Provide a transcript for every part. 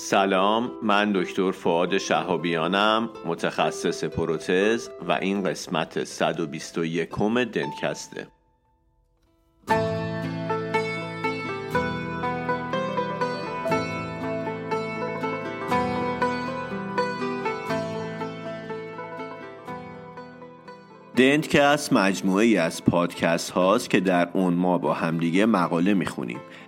سلام من دکتر فعاد شهابیانم متخصص پروتز و این قسمت 121 دنکسته دنتکست مجموعه ای از پادکست هاست که در اون ما با همدیگه مقاله می‌خونیم.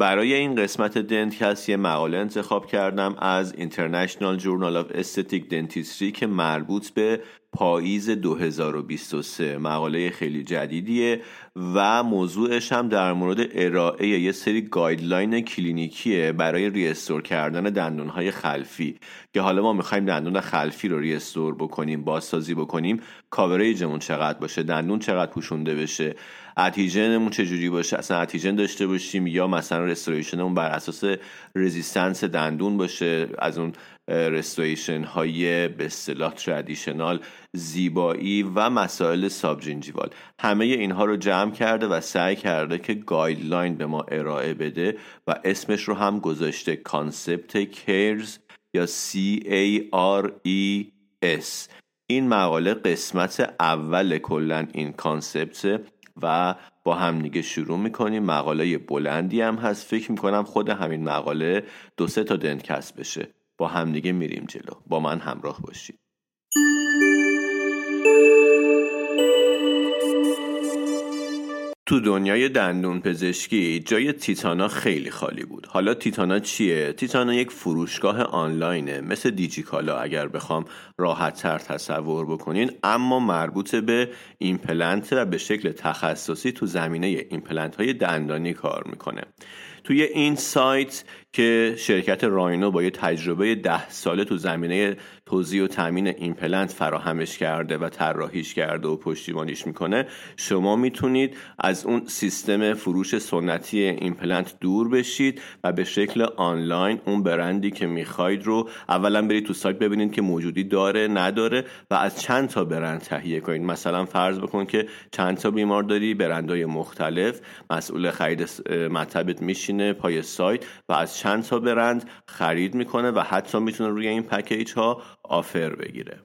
برای این قسمت دنتکست یه مقاله انتخاب کردم از International Journal of Aesthetic Dentistry که مربوط به پاییز 2023 مقاله خیلی جدیدیه و موضوعش هم در مورد ارائه یه سری guideline کلینیکیه برای restore کردن دندونهای خلفی. که حالا ما می‌خوایم دندون خلفی رو restore بکنیم بازسازی بکنیم coverage مون چقدر باشه دندون چقدر پوشونده بشه adhesion مون چجوری باشه اصلا adhesion داشته باشیم یا مثلا restoration مون بر اساس resistance دندون باشه از اون restoration های به اصطلاح traditional زیبایی و مسائل subgingival همه اینها رو جمع کرده و سعی کرده که guideline به ما ارائه بده و اسمش رو هم گذاشته. concept CARES یا C A R E S. این مقاله قسمت اول کلا این کانسپت و با هم دیگه شروع می‌کنیم. مقاله بلندی هم هست. فکر می‌کنم خود همین مقاله دو سه تا دنکست بشه. با همدیگه میریم جلو. با من همراه باشید. تو دنیای دندون پزشکی جای تیتانا خیلی خالی بود. حالا تیتانا چیه؟ تیتانا یک فروشگاه آنلاینه مثل دیجیکالا اگر بخوام راحت تر تصور بکنین. اما مربوط به ایمپلنت و به شکل تخصصی تو زمینه ایمپلنت های دندانی کار می‌کنه. توی این سایت که شرکت راینو با یه تجربه ده ساله تو زمینه توزیع و تامین ایمپلنت فراهمش کرده و طراحیش کرده و پشتیبانیش می‌کنه شما می‌تونید از اون سیستم فروش سنتی ایمپلنت دور بشید و به شکل آنلاین اون برندی که می‌خواید رو اولا برید تو سایت ببینید که موجودی داره نداره و از چند تا برند تهیه کنید. مثلا فرض بکن که چند تا بیمار داری برندهای مختلف مسئول خرید مطبت میشینه پای سایت و از چند تا برند خرید می‌کنه و حتی می‌تونه روی این پکیج ها آفر بگیره.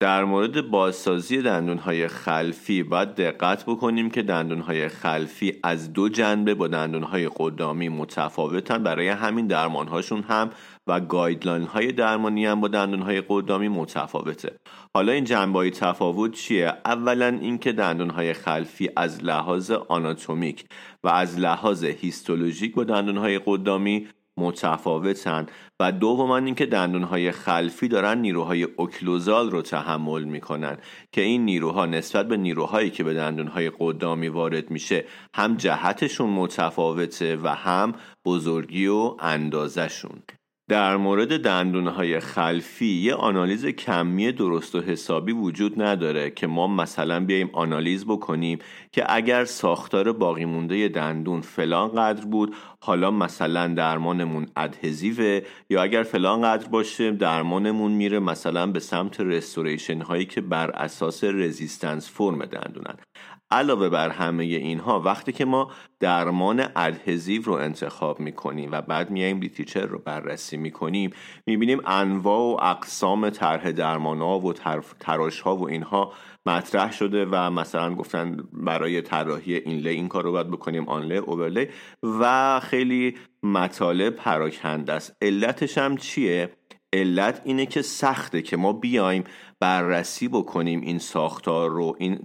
در مورد بازسازی دندونهای خلفی باید دقت بکنیم که دندونهای خلفی از دو جنبه با دندونهای قدامی متفاوتن. برای همین درمانهاشون هم و گایدلاین های درمانی هم با دندون های قدامی متفاوته. حالا این جنبه تفاوت چیه؟ اولا اینکه دندون های خلفی از لحاظ آناتومیک و از لحاظ هیستولوژیک با دندون های قدامی متفاوتن و دوما اینکه دندونهای خلفی دارن نیروهای اوکلوزال رو تحمل می‌کنن که این نیروها نسبت به نیروهایی که به دندونهای قدامی وارد میشه هم جهتشون متفاوته و هم بزرگی و اندازشون در مورد دندونهای خلفی یه آنالیز کمی درست و حسابی وجود نداره که ما مثلا بیایم آنالیز بکنیم. که اگر ساختار باقی مونده دندون فلان قدر بود حالا مثلا درمانمون ادهزیوه یا اگر فلان قدر باشه درمانمون میره مثلا به سمت رستوریشن هایی که بر اساس رزیستنس فرم دندونن. علاوه بر همه اینها وقتی که ما درمان ادهزیو رو انتخاب می‌کنیم و بعد میایم لیتیچر رو بررسی می‌کنیم می‌بینیم انواع و اقسام طرح درمان ها و تراش ها و اینها مطرح شده و مثلا گفتن برای طراحی این لی این کار رو باید بکنیم آنلی اوورلی و خیلی مطالب پراکنده است. علتش هم چیه؟ علت اینه که سخته که ما بیایم بررسی بکنیم این ساختار رو این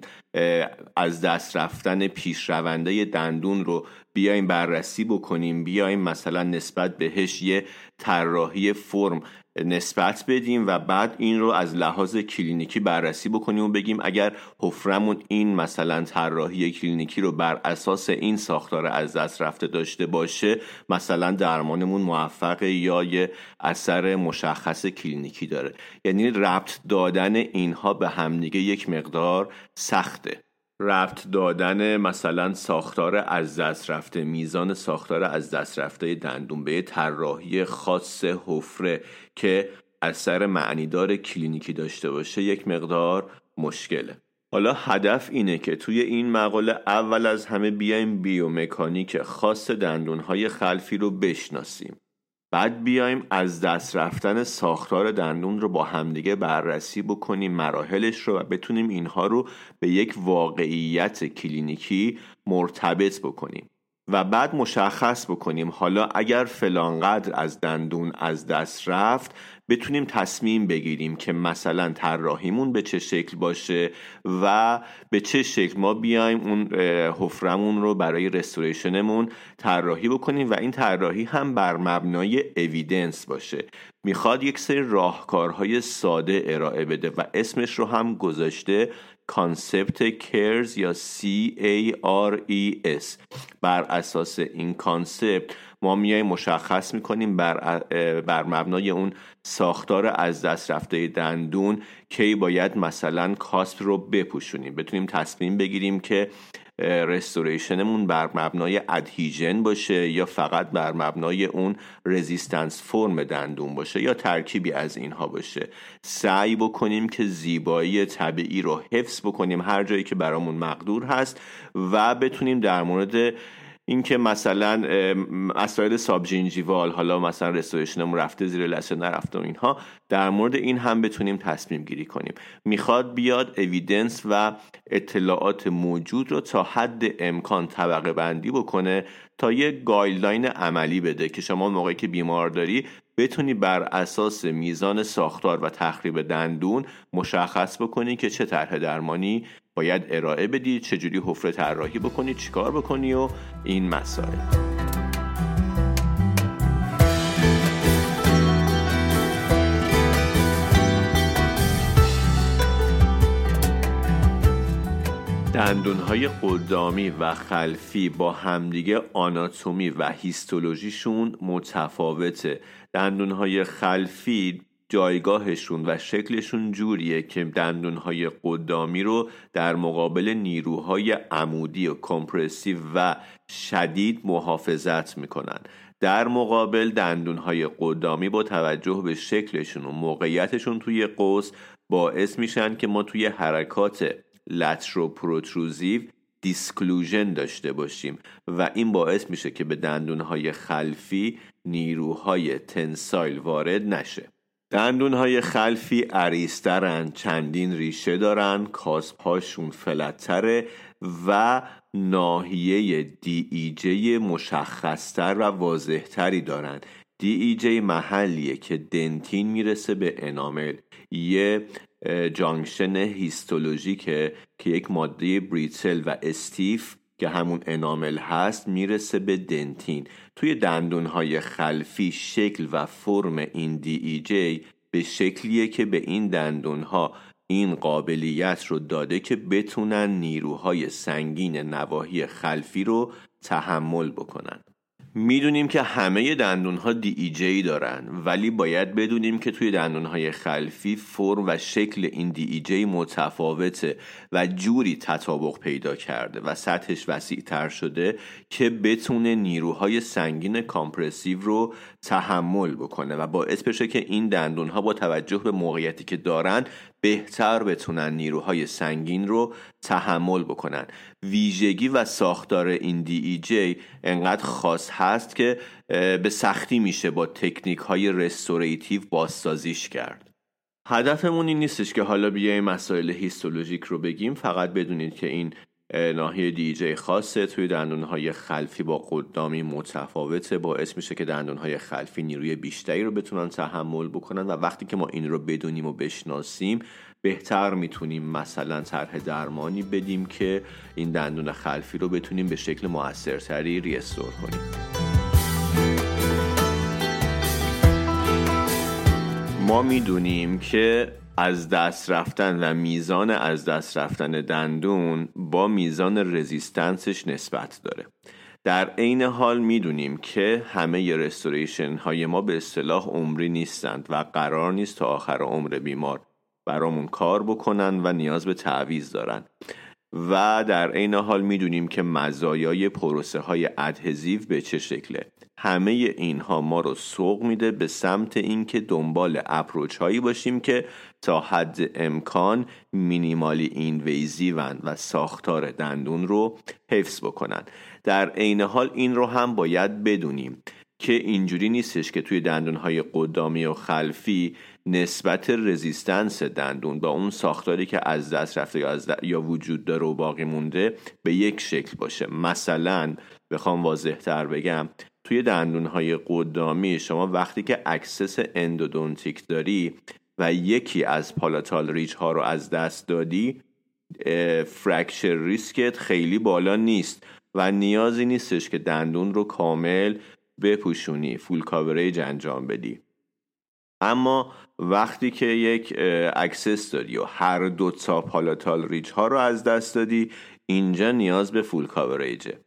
از دست رفتن پیشرونده دندون رو بیایم بررسی بکنیم بیایم مثلا نسبت بهش یه طراحی فرم نسبت بدیم و بعد این رو از لحاظ کلینیکی بررسی بکنیم و بگیم اگر حفرمون این مثلا طراحی کلینیکی رو بر اساس این ساختار از دست رفته داشته باشه مثلا درمانمون موفقه یا یه اثر مشخص کلینیکی داره. یعنی ربط دادن اینها به همدیگه یک مقدار سخته. ربط دادن مثلا ساختار از دست رفته میزان ساختار از دست رفته دندون به طراحی خاص حفره که اثر معنیدار کلینیکی داشته باشه یک مقدار مشکله. حالا هدف اینه که توی این مقاله اول از همه بیایم بیومکانیک خاص دندونهای خلفی رو بشناسیم. بعد بیایم از دست رفتن ساختار دندون رو با همدیگه بررسی بکنیم مراحلش رو و بتونیم اینها رو به یک واقعیت کلینیکی مرتبط بکنیم. و بعد مشخص بکنیم حالا اگر فلانقدر از دندون از دست رفت بتونیم تصمیم بگیریم که مثلا طراحیمون به چه شکل باشه و به چه شکل ما بیایم اون حفرمون رو برای رستوریشنمون طراحی بکنیم و این طراحی هم بر مبنای evidence باشه. می‌خواد یک سری راهکارهای ساده ارائه بده و اسمش رو هم گذاشته concept CARES یا C A R E S. بر اساس این concept ما میایم مشخص می‌کنیم بر, بر مبنای اون ساختار از دست رفته دندون کی باید مثلا cusp رو بپوشونیم. بتونیم تصمیم بگیریم که restoration مون بر مبنای adhesion باشه یا فقط بر مبنای اون resistance form دندون باشه یا ترکیبی از اینها باشه. سعی بکنیم که زیبایی طبیعی رو حفظ بکنیم هر جایی که برامون مقدور هست و بتونیم در مورد اینکه مثلا اسرائیل subgingival حالا مثلا restoration مون رفته زیر لثه نرفته و اینها در مورد این هم بتونیم تصمیم گیری کنیم. می‌خواد بیاد اویدنس و اطلاعات موجود رو تا حد امکان طبقه بندی بکنه تا یه گایدلاین عملی بده که شما موقعی که بیمار داری بتونی بر اساس میزان ساختار و تخریب دندون مشخص بکنی که چه طرح درمانی باید ارائه بدی چجوری حفره طراحی بکنی چیکار بکنی و این مسائل. دندونهای قدامی و خلفی با همدیگه آناتومی و هیستولوژیشون متفاوته. دندونهای خلفی جایگاهشون و شکلشون جوریه که دندونهای قدامی رو در مقابل نیروهای عمودی و کمپرسیو و شدید محافظت می‌کنن. در مقابل دندونهای قدامی با توجه به شکلشون و موقعیتشون توی قوس باعث میشن که ما توی حرکات latero protrusive disclusion داشته باشیم و این باعث میشه که به دندونهای خلفی نیروهای tensile وارد نشه. دندونهای خلفی عریض‌ترن چندین ریشه دارن cusp هاشون flat تره و ناحیه DEJ مشخصتر و واضحتری دارن. DEJ محلیه که dentin می‌رسه به enamel یه junction histologic ه که یک ماده brittle و stiff که همون enamel هست می‌رسه به dentin. توی دندونهای خلفی شکل و فرم این DEJ به شکلیه که به این دندونها این قابلیت رو داده که بتونن نیروهای سنگین نواحی خلفی رو تحمل بکنن. می‌دونیم که همه دندون ها دی ای جی دارن ولی باید بدونیم که توی دندون های خلفی فرم و شکل این دی ای جی متفاوته و جوری تطابق پیدا کرده و سطحش وسیع تر شده که بتونه نیروهای سنگین کامپرسیو رو تحمل بکنه و باعث بشه که این دندون ها با توجه به موقعیتی که دارن بهتر بتونن نیروهای سنگین رو تحمل بکنن. ویژگی و ساختار این دی ای جی انقدر خاص هست که به سختی میشه با تکنیک های رستوریتیو بازسازیش کرد. هدفمون این نیستش که حالا بیایم مسائل هیستولوژیک رو بگیم فقط بدونید که این ناحیه دیجی خاصه توی دندونهای خلفی با قدامی متفاوته باعث میشه که دندونهای خلفی نیروی بیشتری رو بتونن تحمل بکنن و وقتی که ما این رو بدونیم و بشناسیم بهتر می‌تونیم مثلا طرح درمانی بدیم که این دندون خلفی رو بتونیم به شکل موثرتری ریستور کنیم. ما می‌دونیم که از دست رفتن و میزان از دست رفتن دندون با میزان رزیستنسش نسبت داره. در عین حال می‌دونیم که همه رستوریشن های ما به اصطلاح عمری نیستند و قرار نیست تا آخر عمر بیمار برامون کار بکنن و نیاز به تعویز دارن. و در عین حال می‌دونیم که مزایای پروسه های ادهزیو به چه شکله. همه اینها ما رو سوق میده به سمت اینکه دنبال اپروچ هایی باشیم که تا حد امکان مینیمالی اینویزیون و ساختار دندون رو حفظ بکنن. در عین حال این رو هم باید بدونیم که اینجوری نیستش که توی دندونهای قدامی و خلفی نسبت resistance دندون با اون ساختاری که از دست رفته یا, از یا وجود داره و باقی مونده به یک شکل باشه. مثلا بخوام واضح تر بگم توی دندونهای قدامی شما وقتی که access endodontic داری و یکی از palatal ridge ها رو از دست دادی fracture risk ت خیلی بالا نیست و نیازی نیستش که دندون رو کامل بپوشونی full coverage انجام بدی. اما وقتی که یک access داری و هر دو تا palatal ridge ها رو از دست دادی اینجا نیاز به full coverage ه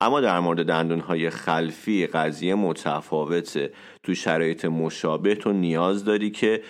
اما در مورد دندون های خلفی قضیه متفاوته. تو شرایط مشابه تو نیاز داری که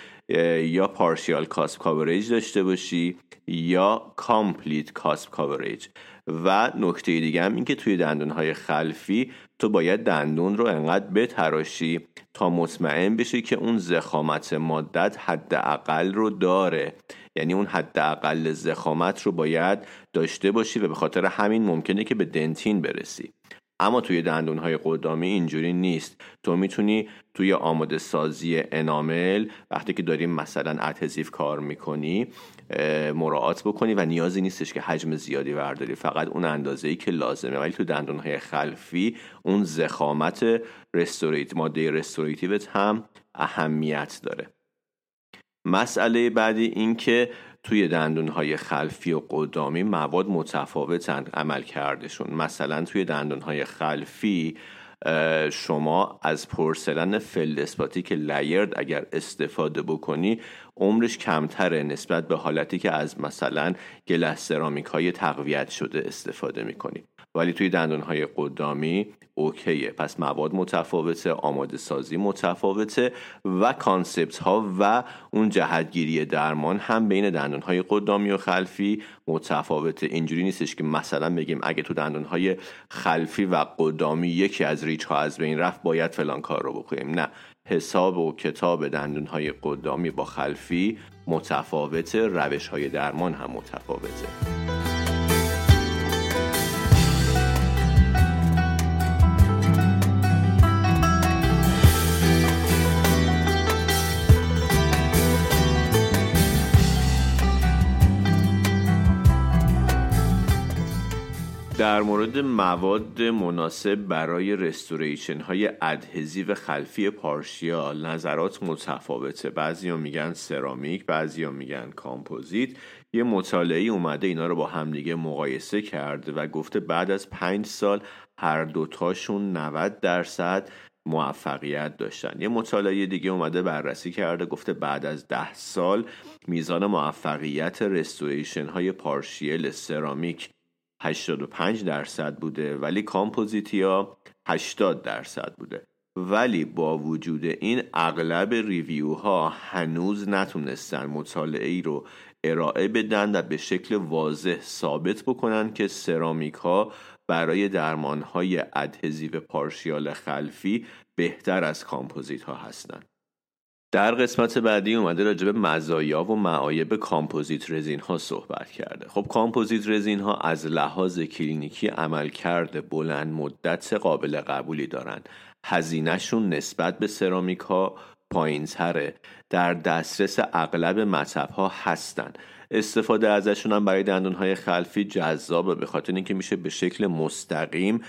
یا partial cusp coverage داشته باشی یا complete cusp coverage و نکته دیگه هم این که توی دندون های خلفی تو باید دندون رو انقدر بتراشی تا مطمئن بشی که اون زخامت مادت حداقل رو داره. یعنی اون حداقل زخامت رو باید داشته باشی و به خاطر همین ممکنه که به دنتین برسی. اما توی دندون های قدامی اینجوری نیست. تو می‌تونی توی آماده سازی انامل وقتی که داریم مثلا اتزیف کار می‌کنی مراعات بکنی و نیازی نیستش که حجم زیادی ورداری فقط اون اندازه ای که لازمه. ولی تو دندون های خلفی اون زخامت رستوریت ماده رستوریتیوت هم اهمیت داره. مسئله بعدی این که توی دندونهای خلفی و قدامی مواد متفاوتند عمل کردشون. مثلا توی دندونهای خلفی شما از پرسلن فلدسپاتیک لیرد اگر استفاده بکنی عمرش کمتره نسبت به حالتی که از مثلا glass ceramic های تقویت شده استفاده می‌کنی. ولی توی دندون های قدامی okay ه. پس مواد متفاوته آماده سازی متفاوته و concept ها و اون جهتگیری درمان هم بین دندون های قدامی و خلفی متفاوته. اینجوری نیستش که مثلا بگیم اگه تو دندون های خلفی و قدامی یکی از ریچ ها از بین رفت باید فلان کار رو بکنیم. نه. حساب و کتاب دندون های قدامی با خلفی متفاوته روش های درمان هم متفاوته. در مورد مواد مناسب برای رستوریشن های ادهزیو خلفی پارشیال نظرات متفاوته. بعضیا میگن سرامیک بعضیا میگن کامپوزیت. یه مطالعه اومده اینا رو با همدیگه مقایسه کرده و گفته بعد از پنج سال هر دوتاشون 90 درصد موفقیت داشتن. یه مطالعه دیگه اومده بررسی کرده گفته بعد از ده سال میزان موفقیت رستوریشن های پارشیل سرامیک 85 درصد بوده ولی کامپوزیتیا 80 درصد بوده ولی با وجود این اغلب ریویوها هنوز نتونستن مطالعه ای رو ارائه بدن و به شکل واضح ثابت بکنن که سرامیک ها برای درمان های adhesive partial خلفی بهتر از کامپوزیت ها هستند. در قسمت بعدی اومده راجع به مزایا و معایب کامپوزیت رزین ها صحبت کرده. خب کامپوزیت رزین ها از لحاظ کلینیکی عملکرد بلند مدت قابل قبولی دارند. هزینهشون نسبت به سرامیک ها پایین تره در دسترس اغلب مطب ها هستند استفاده ازشون هم برای دندون های خلفی جذابه به خاطر اینکه میشه به شکل مستقیم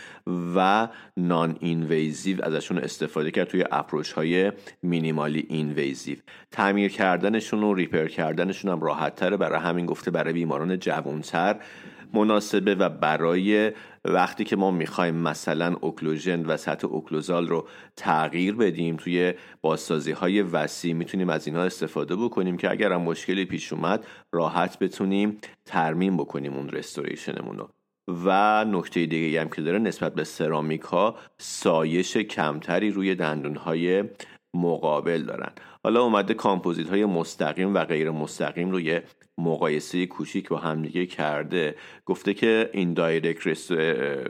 و non invasive ازشون استفاده کرد توی approach های minimally invasive تعمیر کردنشون و repair کردنشون هم راحت تره برای همین گفته برای بیماران جوانتر. مناسبه و برای وقتی که ما می‌خوایم مثلا occlusion و سطح occlusal رو تغییر بدیم توی بازسازی های وسیع می‌تونیم از اینها استفاده بکنیم که اگر هم مشکلی پیش اومد راحت بتونیم ترمیم بکنیم اون restoration مون رو. و نکته دیگه هم که داره نسبت به سرامیک ها سایش کمتری روی دندون های مقابل دارن. حالا اومده کامپوزیت های مستقیم و غیر مستقیم رو یه مقایسه کوچیک با همدیگه کرده. گفته که indirect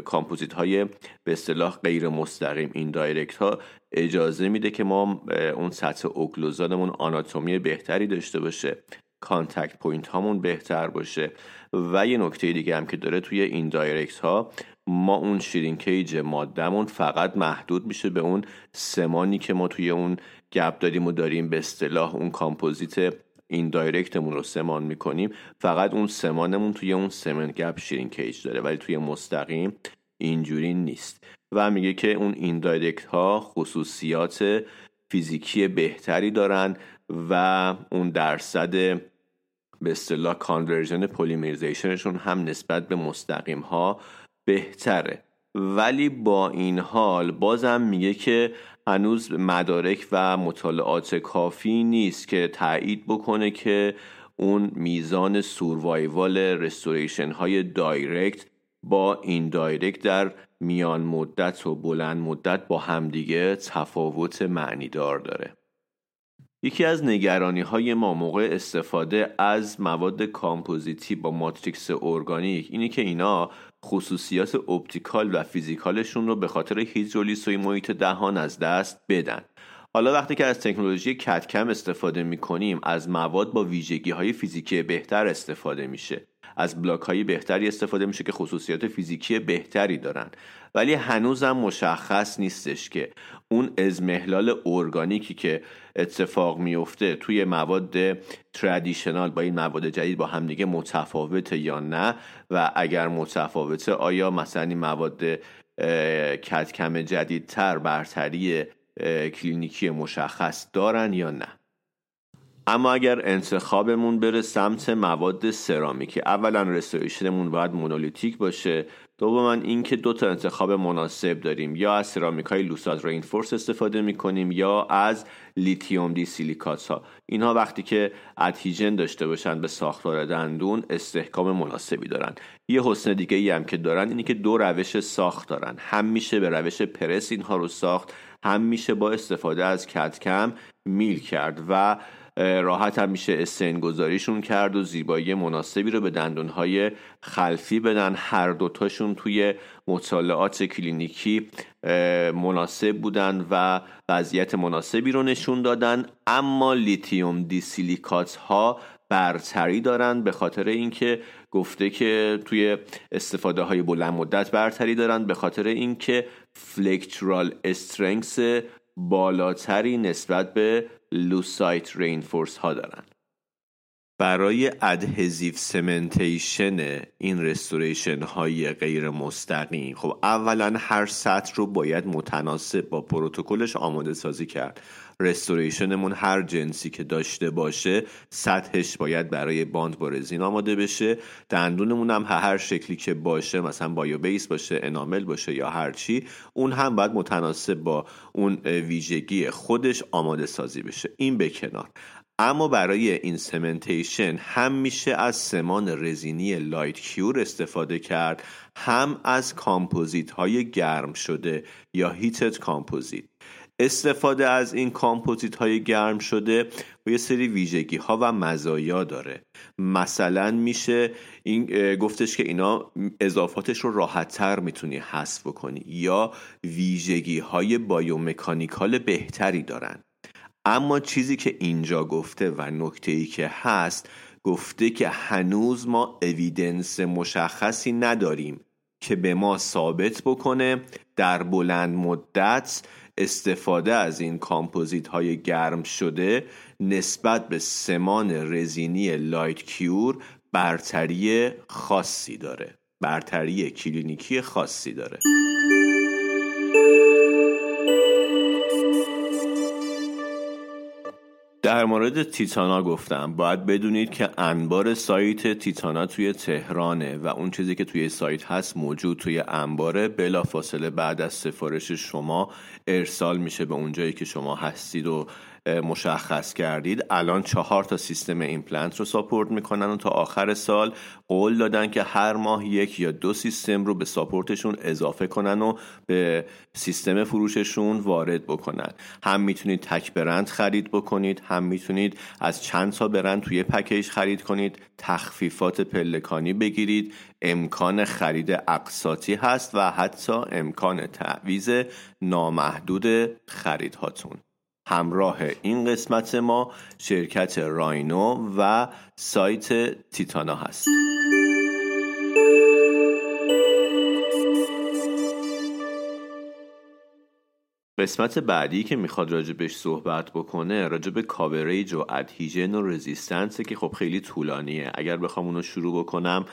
کامپوزیت های به اصطلاح غیر مستقیم indirect ها اجازه میده که ما اون سطح occlusal مون آناتومی بهتری داشته باشه. contact point هامون بهتر باشه. و یه نکته دیگه هم که داره توی indirect ها ما اون shrinkage مادهمون فقط محدود میشه به اون سمانی که ما توی اون gap داریم و داریم به اصطلاح اون کامپوزیت indirect مون رو سمان می‌کنیم فقط اون سمانمون توی اون cement gap shrinkage داره ولی توی مستقیم اینجوری نیست. و میگه که اون indirect ها خصوصیات فیزیکی بهتری دارن و اون درصد به اصطلاح conversion polymerization شون هم نسبت به مستقیم ها بهتره. ولی با این حال بازم میگه که هنوز مدارک و مطالعات کافی نیست که تایید بکنه که اون میزان survival restoration های direct با indirect در میان مدت و بلند مدت با همدیگه تفاوت معنیدار داره. یکی از نگرانی های ما موقع استفاده از مواد کامپوزیتی با matrix organic اینه که اینا خصوصیات optical و physical شون رو به خاطر هیدرولیز و محیط دهان از دست بدن. حالا وقتی که از تکنولوژی کتکم استفاده می کنیم از مواد با ویژگی های فیزیکی بهتر استفاده میشه. از بلاک های بهتری استفاده میشه که خصوصیات فیزیکی بهتری دارن. ولی هنوزم مشخص نیستش که اون ازمهلال ارگانیکی که اتفاق میفته توی مواد تردیشنال با این مواد جدید با همدیگه متفاوته یا نه و اگر متفاوته آیا مثلا این مواد CAD/CAM جدیدتر برتری کلینیکی مشخص دارن یا نه؟ اما اگر انتخابمون بره سمت مواد سرامیکی اولا restoration مون باید monolithic باشه دوما اینکه دو تا انتخاب مناسب داریم یا از سرامیک های leucite reinforce استفاده می‌کنیم یا از لیتیوم دی سیلیکات ها اینها وقتی که adhesion داشته باشن به ساختار دندون استحکام مناسبی دارن. یه حسن دیگه ای هم که دارن اینی که دو روش ساخت دارن. هم میشه به روش پرس اینها رو ساخت هم میشه با استفاده از CAD/CAM mill کرد و راحت هم میشه stain گذاریشون کرد و زیبایی مناسبی رو به دندونهای خلفی بدن. هر دوتاشون توی مطالعات کلینیکی مناسب بودن و وضعیت مناسبی رو نشون دادن. اما لیتیوم دیسیلیکات ها برتری دارن به خاطر اینکه گفته که توی استفاده های بلند مدت برتری دارن به خاطر اینکه flexural strength بالاتری نسبت به leucite reinforce ها دارن. برای ادهزیو سمنتیشن این restoration های غیر مستقیم خب اولا هر سطح رو باید متناسب با پروتکلش آماده سازی کرد. restoration مون هر جنسی که داشته باشه سطحش باید برای باند با رزین آماده بشه. دندونمون هم هر شکلی که باشه مثلا bio base باشه enamel باشه یا هر چی اون هم باید متناسب با اون ویژگی خودش آماده سازی بشه. این به کنار. اما برای این cementation هم میشه از سمان رزینی light cure استفاده کرد هم از کامپوزیت های گرم شده یا heated composite. استفاده از این کامپوزیت های گرم شده و یه سری ویژگی ها و مزایا داره. مثلا میشه این گفتش که اینا اضافاتش رو راحت تر می‌تونی حذف بکنی یا ویژگی های biomechanical بهتری دارن. اما چیزی که اینجا گفته و نکته ای که هست گفته که هنوز ما evidence مشخصی نداریم که به ما ثابت بکنه در بلند مدت استفاده از این کامپوزیت های گرم شده نسبت به سمان رزینی light cure برتری خاصی داره. برتری کلینیکی خاصی داره. در مورد تیتانا گفتم. باید بدونید که انبار سایت تیتانا توی تهرانه و اون چیزی که توی سایت هست موجود توی انباره. بلافاصله بعد از سفارش شما ارسال میشه به اونجایی که شما هستید و مشخص کردید. الان چهار تا سیستم ایمپلنت رو support می‌کنن و تا آخر سال قول دادن که هر ماه یک یا دو سیستم رو به support شون اضافه کنن و به سیستم فروششون وارد بکنن. هم می‌تونید تک برند خرید بکنید هم می‌تونید از چند تا برند توی پکیج خرید کنید. تخفیفات پلکانی بگیرید. امکان خرید اقساطی هست و حتی امکان تعویض نامحدود خریدهاتون. همراه این قسمت ما شرکت راینو و سایت تیتانا هست. قسمت بعدی که می‌خواد راجبش صحبت بکنه راجب کاوریج و ادهیژن و رزیستنسه که خب خیلی طولانیه. اگر بخوام اونو شروع بکنم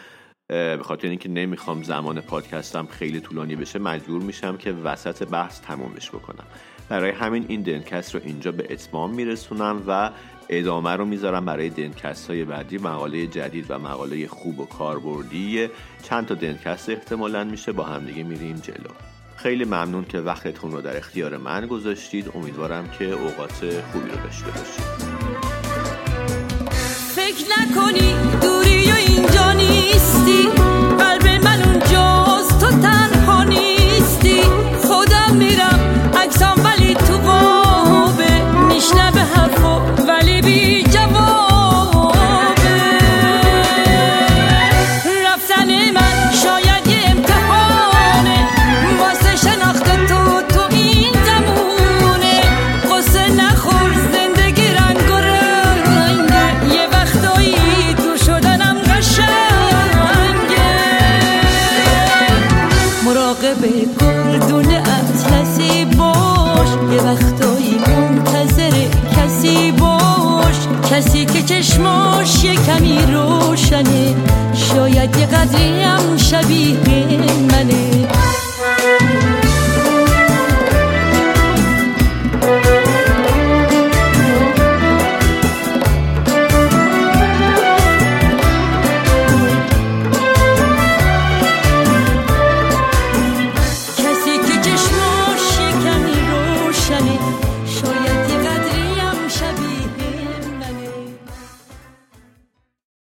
به خاطر اینکه نمی‌خوام زمان پادکستم خیلی طولانی بشه مجبور میشم که وسط بحث تمومش بکنم. برای همین این دنکست رو اینجا به اتمام میرسونم و ادامه رو می‌ذارم برای دنکست های بعدی مقاله جدید و مقاله خوب و کاربردی. چند تا دنکست احتمالا میشه با همدیگه میریم جلو. خیلی ممنون که وقتتون رو در اختیار من گذاشتید. امیدوارم که اوقات خوبی رو داشته باشید. فکر نکنی دوری و اینجا نیستی. کمی روشنه